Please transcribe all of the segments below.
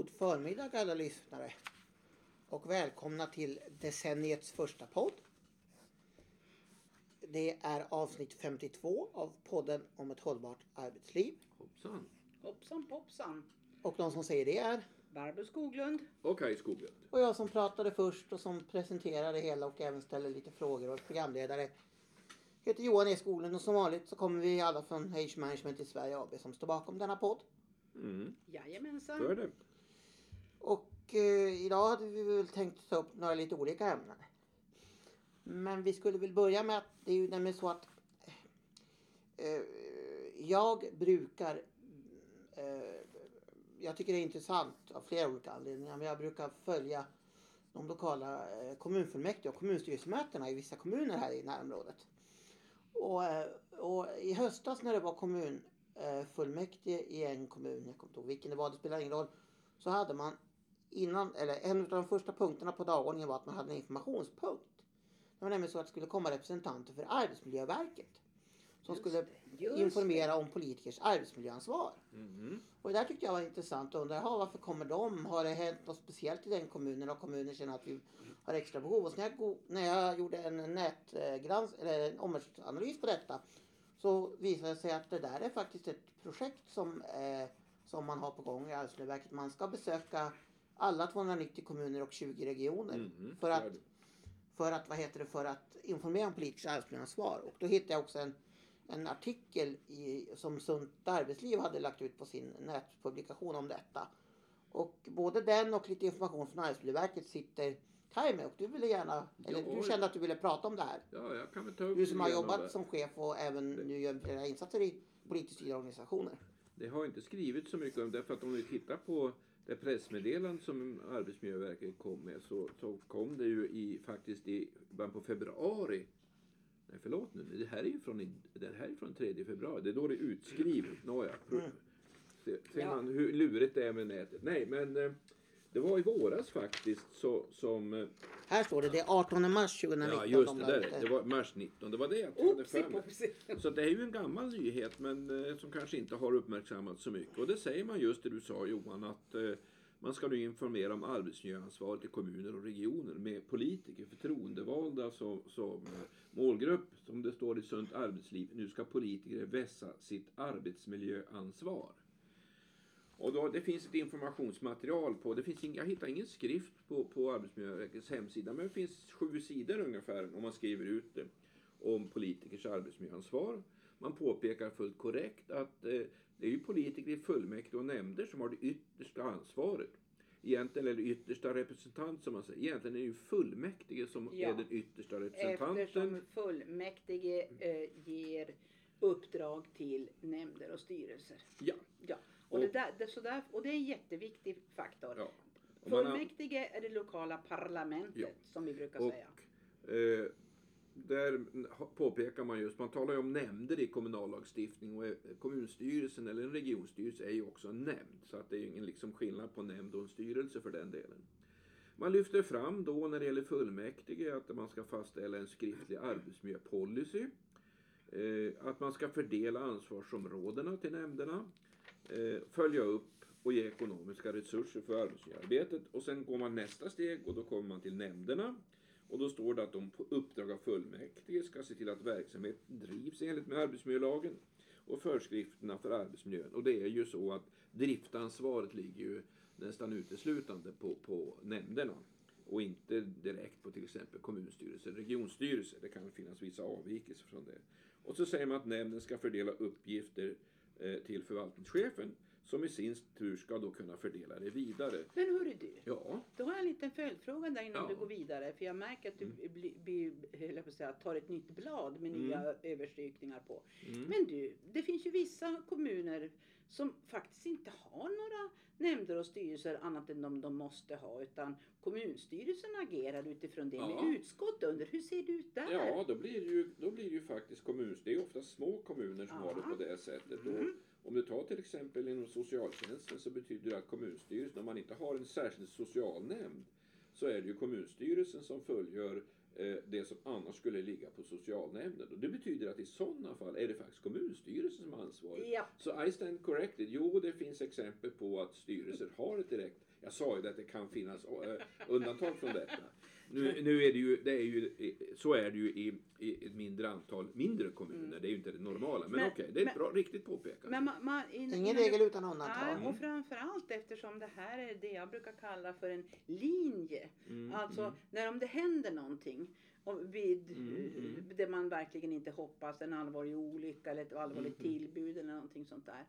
God förmiddag alla lyssnare. Och välkomna till decenniets första podd. Det är avsnitt 52 av podden om ett hållbart arbetsliv. Hoppsan. Hoppsan poppsan. Och de som säger det är Barbro Skoglund. Och Kaj Skoglund. och jag som pratade först och som presenterade det hela och även ställer lite frågor och programledare heter Johan E Skoglund och som vanligt så kommer vi alla från Age Management i Sverige AB som står bakom denna podd. Mm. Jajamensan. Så är det. Och eh, idag hade vi väl tänkt ta upp några lite olika ämnen. Men vi skulle väl börja med att det är ju nämligen så att eh, jag brukar eh, jag tycker det är intressant av flera olika anledningar men jag brukar följa de lokala eh, kommunfullmäktige och kommunstyrelsemötena i vissa kommuner här i närområdet. Och, eh, och i höstas när det var kommunfullmäktige i en kommun, jag kommer inte ihåg vilken det var, det spelar ingen roll, så hade man innan, eller en av de första punkterna på dagordningen var att man hade en informationspunkt. Det var nämligen så att det skulle komma representanter för Arbetsmiljöverket som Just skulle det, just informera om politikers arbetsmiljöansvar. Mm. Och det där tyckte jag var intressant och undrar, jaha, varför kommer de? Har det hänt något speciellt i den kommunen? Har kommunen känner att vi har extra behov? Och så när jag, go- när jag gjorde en nätgrans, eller en omvärldsanalys på detta så visade det sig att det där är faktiskt ett projekt som, eh, som man har på gång i Arbetsmiljöverket. Man ska besöka alla 290 kommuner och 20 regioner Mm. för att för att, vad heter det, för att informera om politikers arbetsmiljöansvar. Och då hittade jag också en, en artikel i, som Sunt Arbetsliv hade lagt ut på sin nätpublikation om detta. Och både den och lite information från Arbetsmiljöverket sitter Kaj med och du ville gärna, eller Ja. du kände att du ville prata om det här. Ja, jag kan väl ta upp Du som har jobbat det. som chef och även nu gör flera insatser i politiskt styrda organisationer. Det har inte skrivit så mycket om det för att om vi tittar på det pressmeddelande som Arbetsmiljöverket kom med så, så kom det ju i, faktiskt i början på februari. Nej förlåt nu, det här är ju från, det här är från 3 februari. Det är då det är utskrivet. Nåja. Mm. Ser, man hur lurigt det är med nätet? Nej men eh, det var i våras faktiskt så, som eh, Här står det, det är 18 mars 2019. Ja just de det, där, det. var mars 19. Det var det jag trodde Oopsie för mig. poopsie. Så det är ju en gammal nyhet men eh, som kanske inte har uppmärksammats så mycket. Och det säger man just det du sa Johan att eh, man ska nu informera om arbetsmiljöansvaret i kommuner och regioner med politiker, förtroendevalda som, som målgrupp. Som det står i Sunt arbetsliv. Nu ska politiker vässa sitt arbetsmiljöansvar. Och då, det finns ett informationsmaterial på, det finns jag hittar ingen skrift på, på Arbetsmiljöverkets hemsida, men det finns sju sidor ungefär om man skriver ut det om politikers arbetsmiljöansvar. Man påpekar fullt korrekt att eh, det är ju politiker i fullmäktige och nämnder som har det yttersta ansvaret. Egentligen det yttersta representant som man säger. Egentligen är det ju fullmäktige som Ja. är den yttersta representanten. Eftersom fullmäktige eh, ger uppdrag till nämnder och styrelser. Ja. Ja. Och, det, där, det, så där, och det är en jätteviktig faktor. ja. Fullmäktige är det lokala parlamentet Ja. som vi brukar Och säga. eh, där påpekar man just, man talar ju om nämnder i kommunallagstiftning och eh, kommunstyrelsen eller en regionstyrelse är ju också en nämnd. Så att det är ju ingen liksom skillnad på nämnd och en styrelse för den delen. Man lyfter fram då när det gäller fullmäktige att man ska fastställa en skriftlig arbetsmiljöpolicy. Eh, att man ska fördela ansvarsområdena till nämnderna. Eh, följa upp och ge ekonomiska resurser för arbetsmiljöarbetet. Och sen går man nästa steg och då kommer man till nämnderna. Och då står det att de på uppdrag av fullmäktige ska se till att verksamheten drivs enligt med arbetsmiljölagen och föreskrifterna för arbetsmiljön. Och det är ju så att driftansvaret ligger ju nästan uteslutande på, på nämnderna och inte direkt på till exempel kommunstyrelse, regionstyrelse. Det kan finnas vissa avvikelser från det. Och så säger man att nämnden ska fördela uppgifter eh, till förvaltningschefen som i sin tur ska då kunna fördela det vidare. Men hörru du, Ja, då har jag en liten följdfråga där innan Ja. Mm. du går vidare. För jag märker att du bli, bli, jag på säga, tar ett nytt blad med nya överstrykningar på. Mm. Men du, det finns ju vissa kommuner som faktiskt inte har några nämnder och styrelser annat än de de måste ha. Utan kommunstyrelsen agerar utifrån det Ja. med utskott under. Hur ser det ut där? Ja, då blir det ju, då blir ju faktiskt kommuns... Det är ofta små kommuner som har det Ja. på det sättet. Mm. Om du tar till exempel inom socialtjänsten så betyder det att kommunstyrelsen, om man inte har en särskild socialnämnd, så är det ju kommunstyrelsen som fullgör det som annars skulle ligga på socialnämnden. Och det betyder att i sådana fall är det faktiskt kommunstyrelsen som är ansvarig. Ja. Så I stand corrected. Jo, det finns exempel på att styrelser har ett direkt... Jag sa ju att det kan finnas eh, undantag från detta. Nu, nu är det ju, det är ju, så är det ju i, i ett mindre antal mindre kommuner. Det är ju inte det normala. Men, Men- okej, det är ett men- bra, riktigt påpekande. Men man, man, in, Ingen regel utan undantag. Nej, och framförallt eftersom det här är det jag brukar kalla för en linje. Mm, Alltså mm. när om det händer någonting vid, Mm, mm. det man verkligen inte hoppas, en allvarlig olycka eller ett allvarligt Mm, tillbud eller någonting sånt där.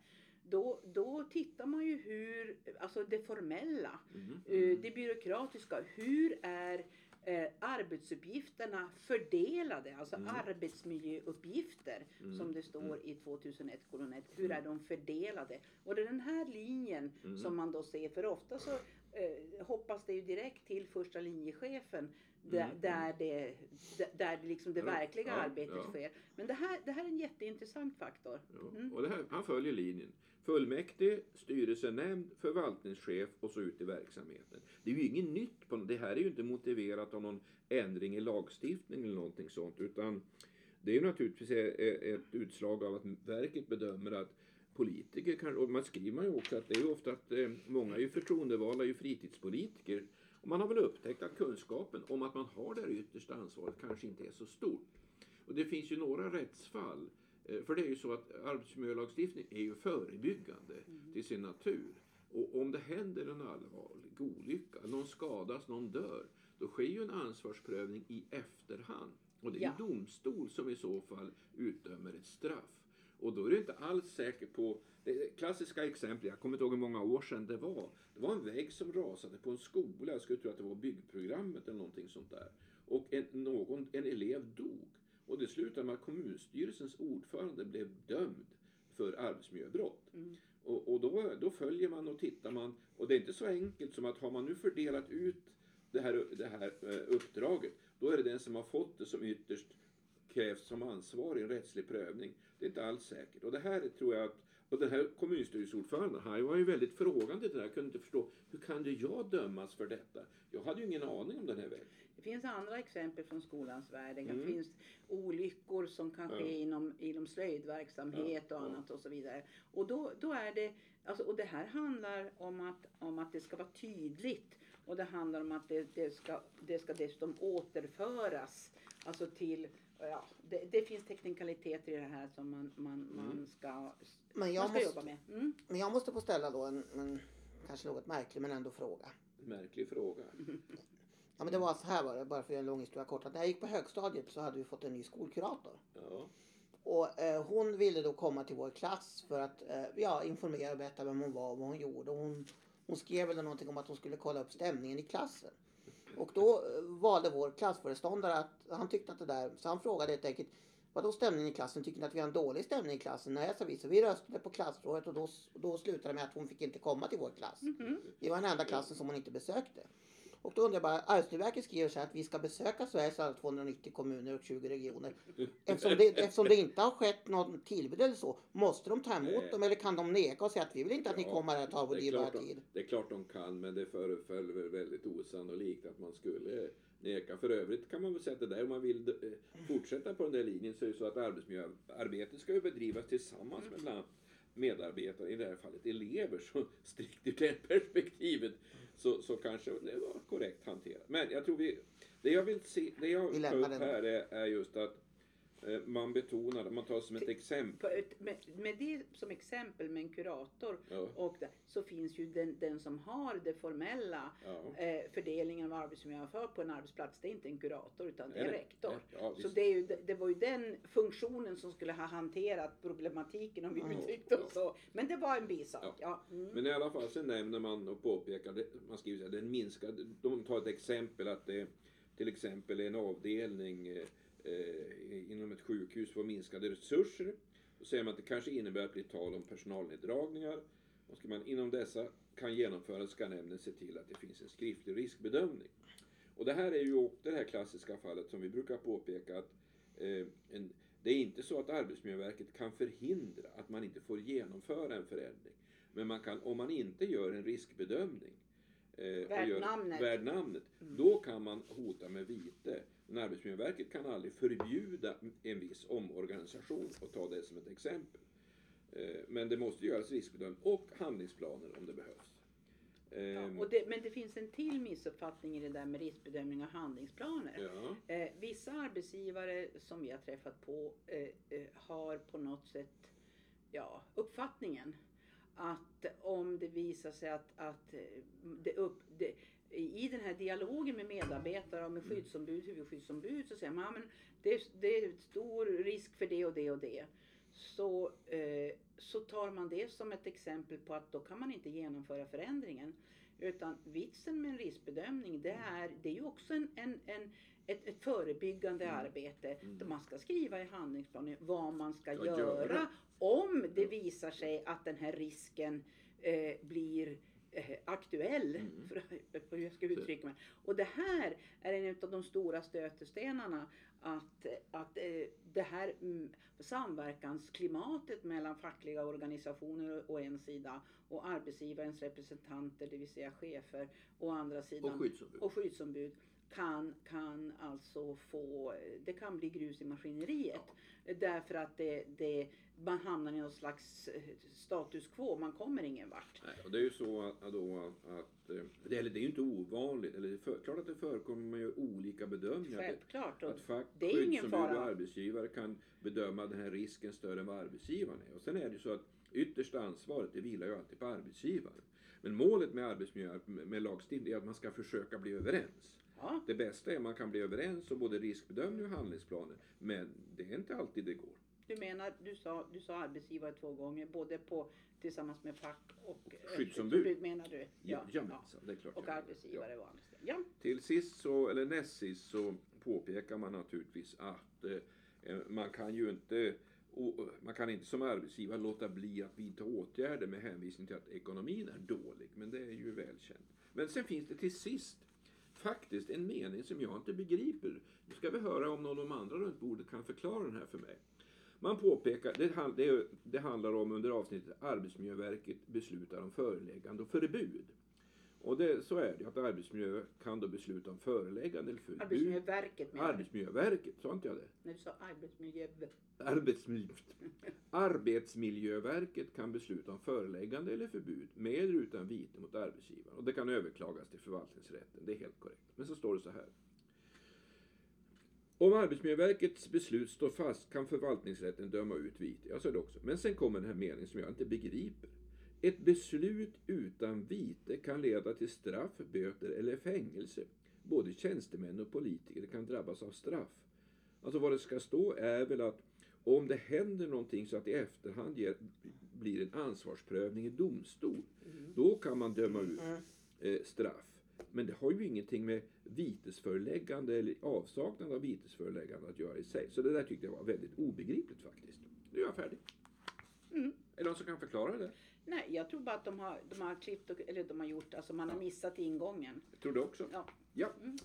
Då, då tittar man ju hur, alltså det formella, Mm, eh, det byråkratiska, hur är eh, arbetsuppgifterna fördelade, alltså Mm. arbetsmiljöuppgifter Mm, som det står i 2001 kolon 1. Hur är de fördelade? Och det är den här linjen Mm. som man då ser, för ofta så eh, hoppas det ju direkt till första linjechefen där, Mm. där det, där, det, liksom det Ja, verkliga ja, arbetet ja. sker. Men det här, det här är en jätteintressant faktor. Mm. Och här, han följer linjen. Fullmäktige, styrelsenämnd, förvaltningschef och så ut i verksamheten. Det är ju inget nytt. På, det här är ju inte motiverat av någon ändring i lagstiftning eller någonting sånt. Utan det är ju naturligtvis ett utslag av att verket bedömer att politiker kan, och man skriver ju också att det är ju ofta att eh, många är ju förtroendevalda, är ju fritidspolitiker. Och man har väl upptäckt att kunskapen om att man har det här yttersta ansvaret kanske inte är så stort. Och det finns ju några rättsfall för det är ju så att arbetsmiljölagstiftning är ju förebyggande till sin natur. Och om det händer en allvarlig olycka, någon skadas, någon dör, då sker ju en ansvarsprövning i efterhand. Och det är Ja. domstol som i så fall utdömer ett straff. Och då är det inte alls säkert på... Det klassiska exempel, jag kommer inte ihåg hur många år sedan det var. Det var en vägg som rasade på en skola, jag skulle tro att det var byggprogrammet eller någonting sånt där. Och en, någon, en elev dog. Och det slutade med att kommunstyrelsens ordförande blev dömd för arbetsmiljöbrott. Mm. Och, och då, då följer man och tittar man. Och det är inte så enkelt som att har man nu fördelat ut det här, det här eh, uppdraget, då är det den som har fått det som ytterst krävs som ansvarig i en rättslig prövning. Det är inte alls säkert. Och det här tror jag att och den här kommunstyrelseordföranden, han var ju väldigt frågande till det här. Kunde inte förstå, hur kan ju jag dömas för detta? Jag hade ju ingen aning om den här vägen. Det finns andra exempel från skolans värld. Det Mm. finns olyckor som kan ske Ja. inom, inom slöjdverksamhet Ja, och ja. annat och så vidare. Och då, då är det, alltså, och det här handlar om att, om att det ska vara tydligt. Och det handlar om att det, det, ska, det ska dessutom återföras alltså till Ja, det, det finns teknikaliteter i det här som man, man, Mm. man ska, Men jag, man ska måste, jobba med. Mm. men jag måste få ställa då en, en kanske något märklig men ändå fråga. Märklig fråga. Ja men det var så här var det, bara för att göra en lång historia kort. Att när jag gick på högstadiet så hade vi fått en ny skolkurator. Ja. Och eh, hon ville då komma till vår klass för att eh, ja, informera och berätta vem hon var och vad hon gjorde. Och hon, hon skrev väl någonting om att hon skulle kolla upp stämningen i klassen. Och då eh, valde vår klassföreståndare att han tyckte att det där, så han frågade helt enkelt Vadå stämningen i klassen? Tycker ni att vi har en dålig stämning i klassen? Nej, sa vi. Så vi röstade på klassrådet och då, då slutade det med att hon fick inte komma till vår klass. Mhm. Vi var den enda klassen som hon inte besökte. Och då undrar jag bara, Arbetsmiljöverket skriver så här att vi ska besöka Sveriges alla 290 kommuner och 20 regioner. Eftersom det, eftersom det inte har skett någon tillbud eller så, måste de ta emot Nej. dem eller kan de neka och säga att vi vill inte att ni Ja, kommer här och tar vår dyrbara tid. Det är klart de kan, men det föreföll väl väldigt osannolikt att man skulle neka. För övrigt kan man väl säga att det där, om man vill eh, fortsätta på den där linjen så är det så att arbetsmiljöarbetet ska ju bedrivas tillsammans med bland annat medarbetare, i det här fallet elever. Så strikt ur det perspektivet så, så kanske det var korrekt hanterat. Men jag tror vi, det jag vill se, det jag Vi upp här är, är just att man betonar, man tar som ett exempel. Med, med det som exempel med en kurator Ja, och det, så finns ju den, den som har det formella ja. eh, fördelningen av arbetsmiljön för på en arbetsplats. Det är inte en kurator utan det är Nej, rektor. ja, Så det, är ju, det, det var ju den funktionen som skulle ha hanterat problematiken om vi Mm. uttryckte oss så. Men det var en bisak. Ja. Ja. Mm. Men i alla fall så nämner man och påpekar, det- man skriver så här, den minskade, de tar ett exempel att det till exempel är en avdelning eh, inom ett sjukhus får minskade resurser. Då säger man att det kanske innebär att det blir tal om personalneddragningar. Och ska man inom dessa kan genomföras ska nämnden se till att det finns en skriftlig riskbedömning. Och det här är ju också det här klassiska fallet som vi brukar påpeka att eh, en, det är inte så att Arbetsmiljöverket kan förhindra att man inte får genomföra en förändring. Men man kan, om man inte gör en riskbedömning, eh, och Värd namnet. värd namnet, Mm. då kan man hota med vite. Men Arbetsmiljöverket kan aldrig förbjuda en viss omorganisation och ta det som ett exempel. Eh, Men det måste göras riskbedömning och handlingsplaner om det behövs. Ja, Ehm, det, men det finns en till missuppfattning i det där med riskbedömning och handlingsplaner. ja. Eh, vissa arbetsgivare som vi har träffat på eh, eh, har på något sätt ja, uppfattningen att om det visar sig att, att det upp, det, i den här dialogen med medarbetare och med Mm. skyddsombud, huvudskyddsombud så säger man "Ja, men det, det är stor risk för det och det och det. Så, eh, så tar man det som ett exempel på att då kan man inte genomföra förändringen. Utan vitsen med en riskbedömning det är, det är ju också en, en, en, ett, ett förebyggande Mm. arbete. Mm. Där man ska skriva i handlingsplanen vad man ska Ja, göra, göra. om det visar sig att den här risken eh, blir aktuell. Mm. För, för hur jag ska uttrycka mig. Och det här är en av de stora stötestenarna. Att, att eh, det här mm, samverkansklimatet mellan fackliga organisationer å en sida och arbetsgivarens representanter, det vill säga chefer, å andra sidan Och skyddsombud. och skyddsombud kan, kan alltså få, det kan bli grus i maskineriet. Därför att det, det, man hamnar i någon slags eh, status quo, man kommer ingen vart. Nej, och det är ju så att, då att eh, det, eller det är ju inte ovanligt, eller det är för, klart att det förekommer man gör olika bedömningar. Att, Självklart. Och att fack, det är ingen fara. och arbetsgivare kan bedöma den här risken större än vad arbetsgivaren är. Och sen är det ju så att yttersta ansvaret det vilar ju alltid på arbetsgivaren. Men målet med arbetsmiljö, med lagstiftning är att man ska försöka bli överens. Ja, Det bästa är att man kan bli överens om både riskbedömning och handlingsplaner. Men det är inte alltid det går. du menar, du sa, du sa arbetsgivare två gånger, både på, tillsammans med fack och eh, Skyddsombud. menar du? Ja, ja. jamensan, det är klart. Och arbetsgivare var andra ställen. Ja. Till sist så, eller näst sist så påpekar man naturligtvis att eh, man kan ju inte och man kan inte som arbetsgivare låta bli att vidta åtgärder med hänvisning till att ekonomin är dålig. Men det är ju välkänt. Men sen finns det till sist faktiskt en mening som jag inte begriper. Nu ska vi höra om någon av de andra runt bordet kan förklara den här för mig. Man påpekar, det, det, det handlar om under avsnittet Arbetsmiljöverket beslutar om föreläggande och förbud. Och det, så är det att Arbetsmiljö kan då besluta om föreläggande eller förbud. Arbetsmiljöverket menar? Arbetsmiljöverket, sa inte jag det? När du sa arbetsmiljö... Arbetsmiljö, Arbetsmiljöverket kan besluta om föreläggande eller förbud med eller utan vite mot arbetsgivaren. Och det kan överklagas till förvaltningsrätten, det är helt korrekt. Men så står det så här. Om Arbetsmiljöverkets beslut står fast kan förvaltningsrätten döma ut vite. Jag sa det också. Men sen kommer den här meningen som jag inte begriper. Ett beslut utan vite kan leda till straff, böter eller fängelse. Både tjänstemän och politiker kan drabbas av straff. Alltså vad det ska stå är väl att om det händer någonting så att i efterhand ger, blir en ansvarsprövning i domstol, då kan man döma ut Mm. eh, straff. Men det har ju ingenting med vitesföreläggande eller avsaknad av vitesföreläggande att göra i sig. Så det där tyckte jag var väldigt obegripligt faktiskt. Nu är jag färdig. Mm. Är det någon som kan förklara det? Nej, jag tror bara att de har, de har klippt och, eller de har gjort, alltså man har missat ingången. Jag tror det också. Ja. Ja. Mm.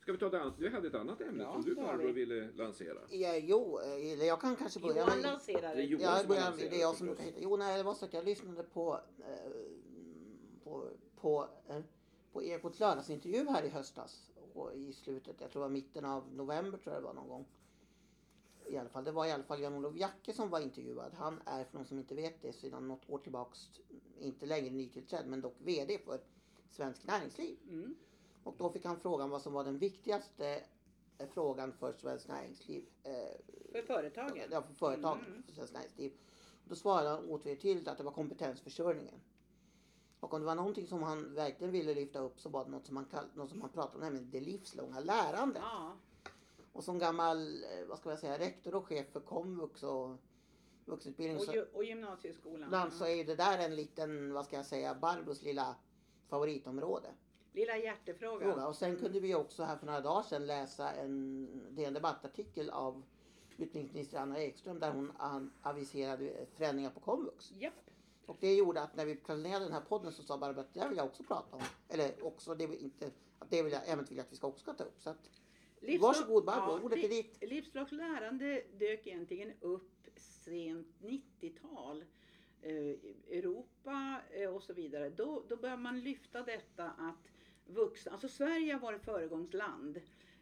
Ska vi ta det Vi hade ett annat ämne Ja, som du Barbro vi. ville lansera. Ja, jo, eh, eller jag kan kanske börja Johan lanserar Det. Johan Ja, som det är lanserat det är jag som brukar heta. Jo, nej, det var så att jag lyssnade på, eh, på, på, eh, på Ekots lördagsintervju här i höstas. Och i slutet, jag tror det var mitten av november tror jag det var någon gång. I alla fall, det var i alla fall Jan-Olof Jacke som var intervjuad. Han är, för de som inte vet det, sedan något år tillbaks, inte längre nytillträdd, men dock VD för Svensk Näringsliv. Mm. Och då fick han frågan vad som var den viktigaste eh, frågan för Svenskt Näringsliv. Eh, För företagen. Ja, för företagen, Mm. för Svenskt Näringsliv. Då svarade han otvetydigt att det var kompetensförsörjningen. Och om det var någonting som han verkligen ville lyfta upp så var det något som han, kall, något som han pratade om, nämligen det livslånga lärandet. Ja. Och som gammal, eh, vad ska jag säga, rektor och chef för komvux och vuxenutbildning Och, och gymnasieskolan. ibland så är ju det där en liten, vad ska jag säga, Barbros lilla favoritområde. Lilla hjärtefråga. fråga. Och sen kunde vi också här för några dagar sedan läsa en DN Debattartikel av utbildningsminister Anna Ekström där hon aviserade förändringar på komvux. Japp. Och det gjorde att när vi planerade den här podden så sa Barbro att det vill jag också prata om. Eller också, det vill inte, att det vill jag även vill att vi ska också ta upp. Så att, Livslång- varsågod Barbro, ordet är ditt. Livslångt lärande dök egentligen upp sent 90-tal. Eh, Europa eh, och så vidare. Då, då börjar man lyfta detta att vuxna, alltså Sverige har varit föregångsland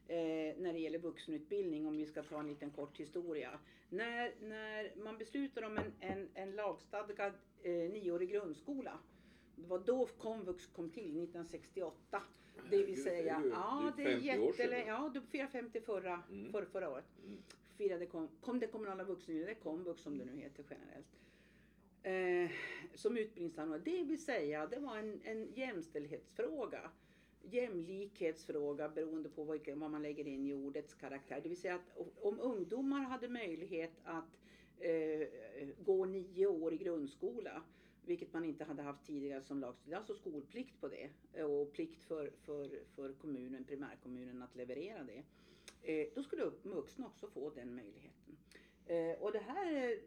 eh, när det gäller vuxenutbildning om vi ska ta en liten kort historia. När, när man beslutar om en, en, en lagstadgad eh, nioårig grundskola det var då komvux kom till 1968. Det vill säga, det ja det är 50 år sedan jättelänge. Ja, du firade 50 förra, Mm. för, förra året. Mm. Firade kom, kom det kommunala vuxenutbildningen, komvux som det nu heter generellt. Eh, som utbildningsanordnare. Det vill säga, det var en, en jämställdhetsfråga. Jämlikhetsfråga beroende på vilken, vad man lägger in i ordets karaktär. Det vill säga att om ungdomar hade möjlighet att eh, gå nio år i grundskola vilket man inte hade haft tidigare som lagstiftning. Alltså skolplikt på det eh, och plikt för, för, för kommunen, primärkommunen att leverera det. Eh, då skulle vuxna också få den möjligheten. Eh, och det här,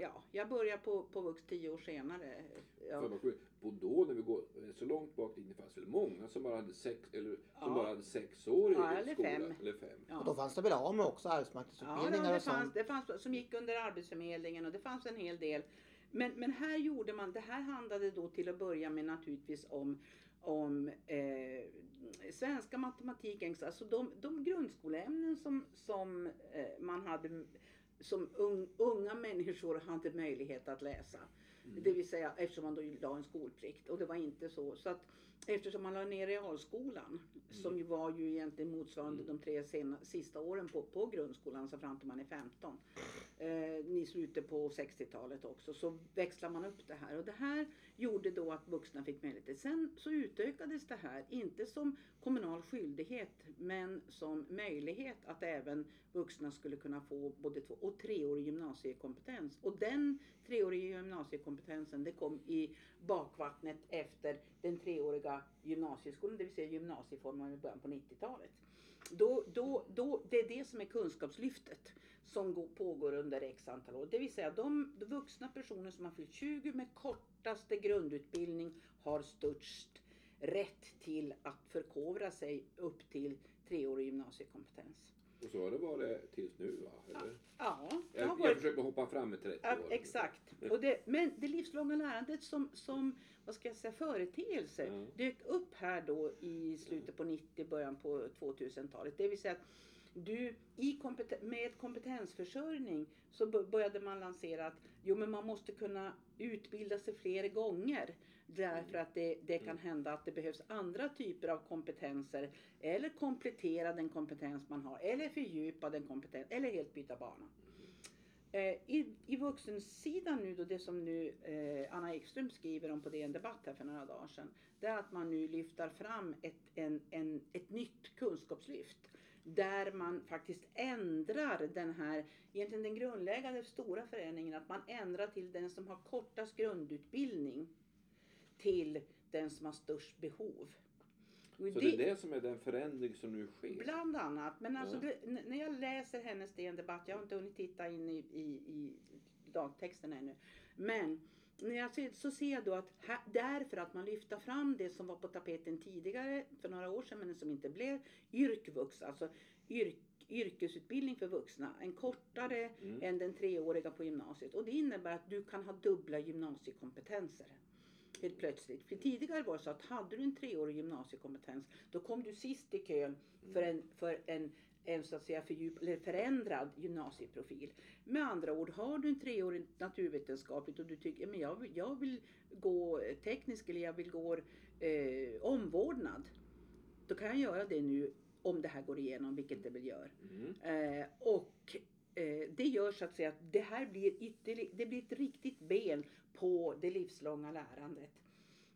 ja, jag börjar på, på Vux tio år senare. För Ja, man får- Och då när vi går så långt bak det fanns väl många som bara hade sex, eller, som Ja. bara hade sex år i Ja, eller skola. fem. Eller fem. ja. Och då fanns det väl AMU också, Ja, arbetsmarknadsutbildningar det och fanns, sånt. det fanns som gick under Arbetsförmedlingen och det fanns en hel del. Men, men här gjorde man, det här handlade då till att börja med naturligtvis om, om eh, svenska, matematik, engelska, alltså de, de grundskoleämnen som, som eh, man hade som un, unga människor hade möjlighet att läsa. Det vill säga eftersom man då la en skolplikt och det var inte så. så att Eftersom man la ner realskolan som ju var ju egentligen motsvarande de tre sena, sista åren på, på grundskolan, alltså fram till man är 15. Eh, I slutet på 60-talet också så växlar man upp det här och det här gjorde då att vuxna fick möjlighet. Sen så utökades det här, inte som kommunal skyldighet men som möjlighet att även vuxna skulle kunna få både två och treårig gymnasiekompetens. Och den treåriga gymnasiekompetensen det kom i bakvattnet efter den treåriga gymnasieskolan, det vill säga gymnasieformen i början på 90-talet. Då, då, då, det är det som är kunskapslyftet som går, pågår under x antal år. Det vill säga de, de vuxna personer som har fyllt 20 med kortaste grundutbildning har störst rätt till att förkovra sig upp till treårig gymnasiekompetens. Och så har det varit tills nu va? Eller? Ja, det har Jag, jag varit försöker hoppa fram med 30 Ja, år. exakt. Och det, men det livslånga lärandet som, som vad ska jag säga, företeelse Ja. dök upp här då i slutet på 90, början på 2000-talet. Det vill säga att du, i kompeten- med kompetensförsörjning så började man lansera att jo, men man måste kunna utbilda sig fler gånger. Därför att det, det kan hända att det behövs andra typer av kompetenser. Eller komplettera den kompetens man har. Eller fördjupa den kompetens. Eller helt byta bana. Eh, I, I vuxensidan nu då, det som nu eh, Anna Ekström skriver om på DN Debatt här för några dagar sedan. Det är att man nu lyfter fram ett, en, en, ett nytt kunskapslyft. Där man faktiskt ändrar den här, egentligen den grundläggande stora förändringen. Att man ändrar till den som har kortast grundutbildning. Till den som har störst behov. Och Så det är det som är den förändring som nu sker. Bland annat. Men alltså Ja. det, när jag läser hennes DN Debatt, jag har inte hunnit titta in i, i, i lagtexten ännu. Men när jag ser, så ser jag då att här, därför att man lyfter fram det som var på tapeten tidigare för några år sedan men som inte blev yrkvux, alltså yrk, yrkesutbildning för vuxna. En kortare Mm. än den treåriga på gymnasiet. Och det innebär att du kan ha dubbla gymnasiekompetenser. Helt plötsligt. För tidigare var det så att hade du en treårig gymnasiekompetens då kom du sist i kön för en, för en, en så att säga fördjup, eller förändrad gymnasieprofil. Med andra ord, har du en treårig naturvetenskapligt och du tycker men jag, vill- jag vill gå teknisk eller jag vill gå eh, omvårdnad. Då kan jag göra det nu om det här går igenom, vilket det väl gör. Mm. Eh, och det gör så att säga att det här blir ytterligare, det blir ett riktigt ben på det livslånga lärandet.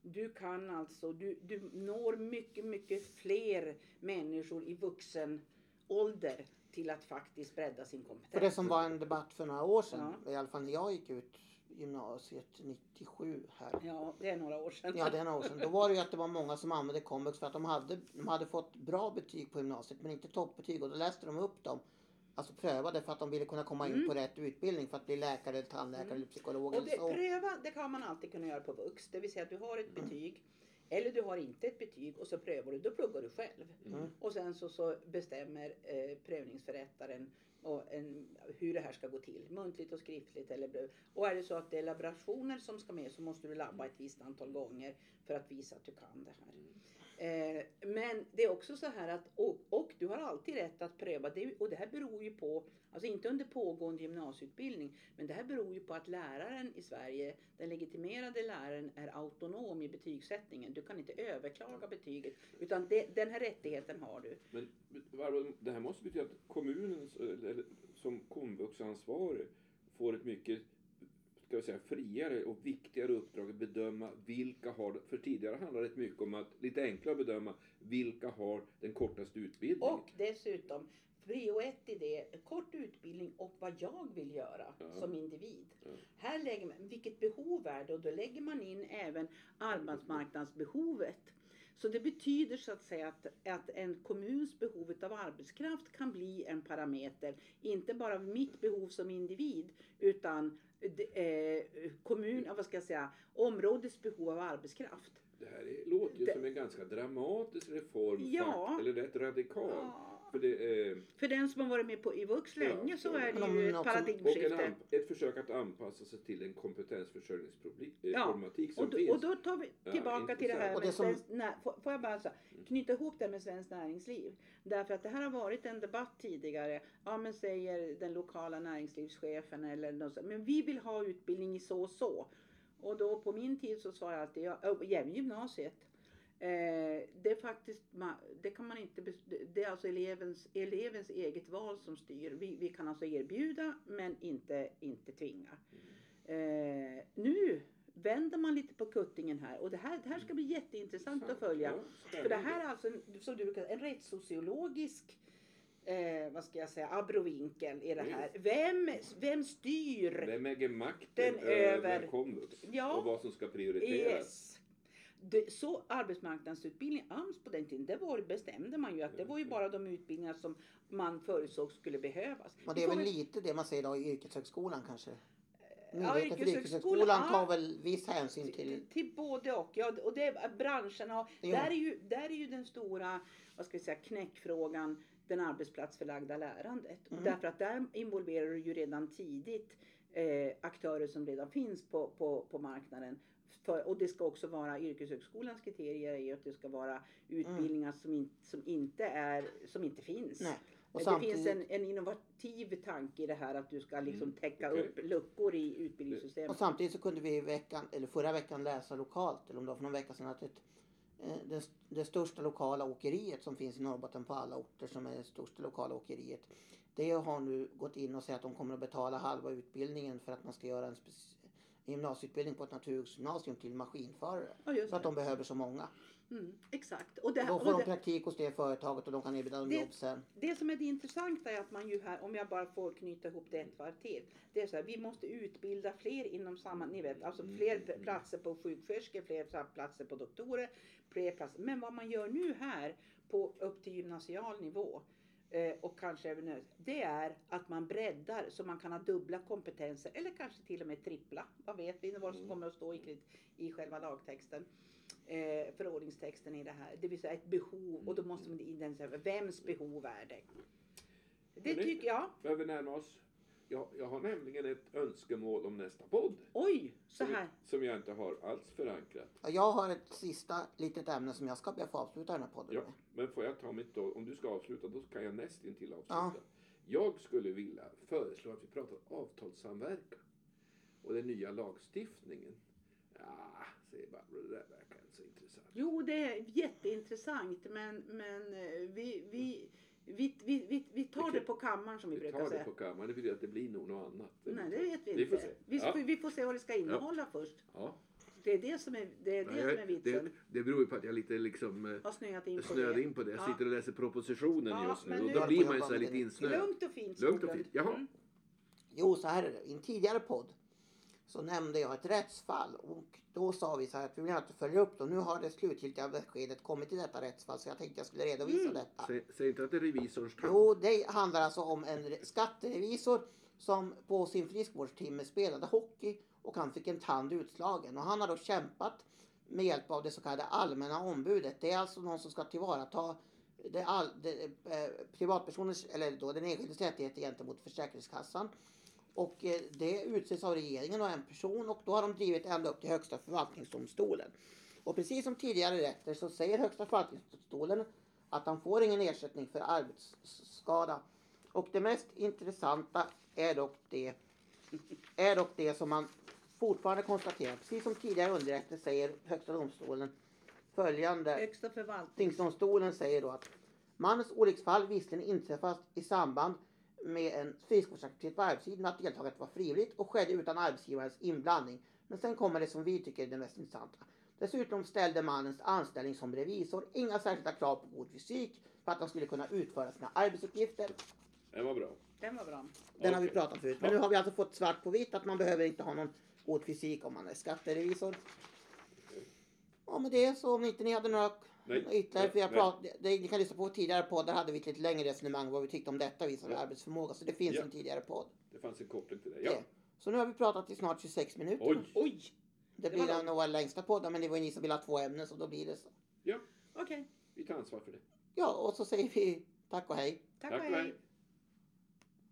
Du kan alltså, du, du når mycket, mycket fler människor i vuxen ålder till att faktiskt bredda sin kompetens. För det som var en debatt för några år sedan, i alla fall när jag gick ut gymnasiet 97 här. Ja, det är några år sedan. Ja, det är några år sedan. Då var det ju att det var många som använde komvux för att de hade, de hade fått bra betyg på gymnasiet men inte toppbetyg och då läste de upp dem. Alltså prövade för att de ville kunna komma in Mm. på rätt utbildning för att bli läkare, eller tandläkare Mm. eller psykolog Och eller det, så. pröva, det kan man alltid kunna göra på vux. Det vill säga att du har ett betyg eller du har inte ett betyg och så prövar du. Då pluggar du själv. Mm. Och sen så, så bestämmer eh, prövningsförrättaren och en, hur det här ska gå till. Muntligt och skriftligt. Eller, och är det så att det är laborationer som ska med så måste du labba ett visst antal gånger för att visa att du kan det här. Eh, Eh, men det är också så här att, och, och du har alltid rätt att pröva, det, och det här beror ju på, alltså inte under pågående gymnasieutbildning, men det här beror ju på att läraren i Sverige, den legitimerade läraren, är autonom i betygssättningen. Du kan inte överklaga betyget, utan det, den här rättigheten har du. Men Barbro, det här måste betyda att kommunen som komvuxansvarig får ett mycket ska vi säga, friare och viktigare uppdrag bedöma vilka har, för tidigare handlade det mycket om att lite enklare bedöma vilka har den kortaste utbildningen. Och dessutom, prio ett i det, kort utbildning och vad jag vill göra Ja. som individ. Ja. Här lägger man, vilket behov är det? Och då lägger man in även arbetsmarknadsbehovet. Så det betyder så att säga att, att en kommuns behov av arbetskraft kan bli en parameter. Inte bara mitt behov som individ utan eh, kommun, vad ska jag säga, områdets behov av arbetskraft. Det här är, låter ju Det- som en ganska dramatisk reform, Ja. fakt, eller rätt radikal. Ja. För det, eh, För den som har varit med på IVUX Ja, länge så ja. är det ju ett som- och en paradigmskifte. ett försök att anpassa sig till en kompetensförsörjningsproblematik som Och då, finns. och då tar vi Ja, tillbaka till det här med det som- svenskt nä- får, jag bara så, knyta ihop det med svenskt näringsliv. Därför att det här har varit en debatt tidigare. Ja men säger den lokala näringslivschefen eller något så, men vi vill ha utbildning i så och så. Och då på min tid så sa jag alltid, ja, även gymnasiet. Eh, det är faktiskt, det kan man inte, det är alltså elevens, elevens eget val som styr. Vi, vi kan alltså erbjuda men inte, inte tvinga. Eh, nu vänder man lite på kuttingen här och det här, det här ska bli jätteintressant att följa. Ja, För det här är alltså en, som du brukar en rättssociologisk eh, vad ska jag säga, abrovinkel i det här. Vem, vem styr? Vem äger makten över över- komvux? Ja. Och vad som ska prioriteras? Yes. Det, så arbetsmarknadsutbildning, AMS på den tiden, det var, bestämde man ju att det var ju bara de utbildningar som man förutsåg skulle behövas. Och det är väl lite det man säger idag i yrkeshögskolan kanske? Ja, Myndigheten för yrkeshögskolan, tar ja. väl viss hänsyn till... till, till både och. Ja, och det är branscherna. Och Jo. där, är ju, där är ju den stora vad ska vi säga, knäckfrågan den arbetsplatsförlagda lärandet. Mm. Därför att där involverar du ju redan tidigt eh, aktörer som redan finns på, på, på marknaden. För, och det ska också vara yrkeshögskolans kriterier är att det ska vara utbildningar som, in, som, inte, är, som inte finns. Nej. Och det samtidigt, finns en, en innovativ tanke i det här att du ska liksom Mm, täcka okej. upp luckor i utbildningssystemet. och samtidigt så kunde vi i veckan, eller förra veckan läsa lokalt, eller om det var för någon vecka sedan, att ett, eh, det, det största lokala åkeriet som finns i Norrbotten på alla orter som är det största lokala åkeriet. Det har nu gått in och sagt att de kommer att betala halva utbildningen för att man ska göra en gymnasieutbildning på ett naturbruksgymnasium till maskinförare. Ja, just För att de behöver så många. Mm, exakt. Och det, Då och får de det, praktik hos det företaget och de kan erbjuda dem Det- jobb sen. det som är det intressanta är att man ju här, om jag bara får knyta ihop det ett varv till. Det är så här, vi måste utbilda fler inom samma, ni vet, alltså fler p- platser på sjuksköterskor, fler pla- platser på doktorer, fler platser. Men vad man gör nu här på upp till gymnasial nivå och kanske även nu, det är att man breddar så man kan ha dubbla kompetenser eller kanske till och med trippla. Vad vet vi vad som kommer att stå i, i själva lagtexten. Eh, förordningstexten i det här. Det vill säga ett behov och då måste man identifiera vems behov är det. Det tycker jag. Börjar vi närma oss? Jag, jag har nämligen ett önskemål om nästa podd. Oj, så som, här. som jag inte har alls förankrat. Ja, Jag har ett sista litet ämne som jag ska be att få avsluta den här podden Ja, med. men får jag ta mitt då? Om du ska avsluta, då kan jag nästintill avsluta. Ja. Jag skulle vilja föreslå att vi pratar avtalssamverkan. Och den nya lagstiftningen. Ja, säger Barbro, det där verkar inte så intressant. Jo, det är jätteintressant men, men eh, vi, vi, vi, vi, vi, vi tar Det det kan- på kammaren som vi Vi brukar tar det säga. på kammaren, det betyder att det blir nog något annat. Nej, det vet vi Vi inte. får se. Vi, Ja. får, vi får se vad det ska innehålla först. Ja. Det är det som är, det är, det Ja, som är vitsen. det, det beror ju på att jag lite liksom eh, Har snöat in på det. in på det. Jag Ja. sitter och läser propositionen Ja, just nu och då blir man ju så lite det. insnöad. Lugnt och fint. Lugnt och fint. Jaha. Mm. Jo, så här är det. I en tidigare podd så nämnde jag ett rättsfall och då sa vi så här att vi vill inte följa upp det. Och nu har det slutgiltiga beskedet kommit i detta rättsfall så jag tänkte jag skulle redovisa Mm. detta. Säg, säg inte att det är revisorns tand. Jo, det handlar alltså om en re- skatterevisor som på sin friskvårdstimme spelade hockey och han fick en tand utslagen. Och han har då kämpat med hjälp av det så kallade allmänna ombudet. Det är alltså någon som ska tillvarata det all, det, eh, privatpersoners, eller då den enskildes rättigheter gentemot Försäkringskassan. Och eh, det utses av regeringen och en person och då har de drivit ända upp till Högsta förvaltningsdomstolen. Och precis som tidigare rätter så säger Högsta förvaltningsdomstolen att han får ingen ersättning för arbetsskada. Och det mest intressanta är dock det, är dock det som man fortfarande konstaterar, precis som tidigare underrätter säger Högsta domstolen följande. Högsta förvaltning. Tingsdomstolen säger då att mannens olycksfall visserligen inträffat i samband med en friskvårdsaktivitet på arbetstiden att deltagandet var frivilligt och skedde utan arbetsgivarens inblandning. Men sen kommer det som vi tycker är det mest intressanta. Dessutom ställde mannens anställning som revisor inga särskilda krav på god fysik för att han skulle kunna utföra sina arbetsuppgifter. Det var bra. Den var bra. Den har vi pratat om förut. Men Ja. nu har vi alltså fått svart på vitt att man behöver inte ha någon god fysik om man är skatterevisor. Ja med det så om inte ni hade några Nej. ytterligare, för jag Nej. prat, det, ni kan lyssna på tidigare poddar hade vi ett lite längre resonemang vad vi tyckte om detta visade Ja. arbetsförmåga. Så det finns Ja. en tidigare podd. Det fanns en koppling till det. Det. Ja. Så nu har vi pratat i snart 26 minuter. Oj. Oj! Det det blir nog våra längsta poddar men det var ju ni som ville ha två ämnen så då blir det så. Okej. Vi tar ansvar för det. Ja och så säger vi tack och hej. Tack, Tack och och hej. hej.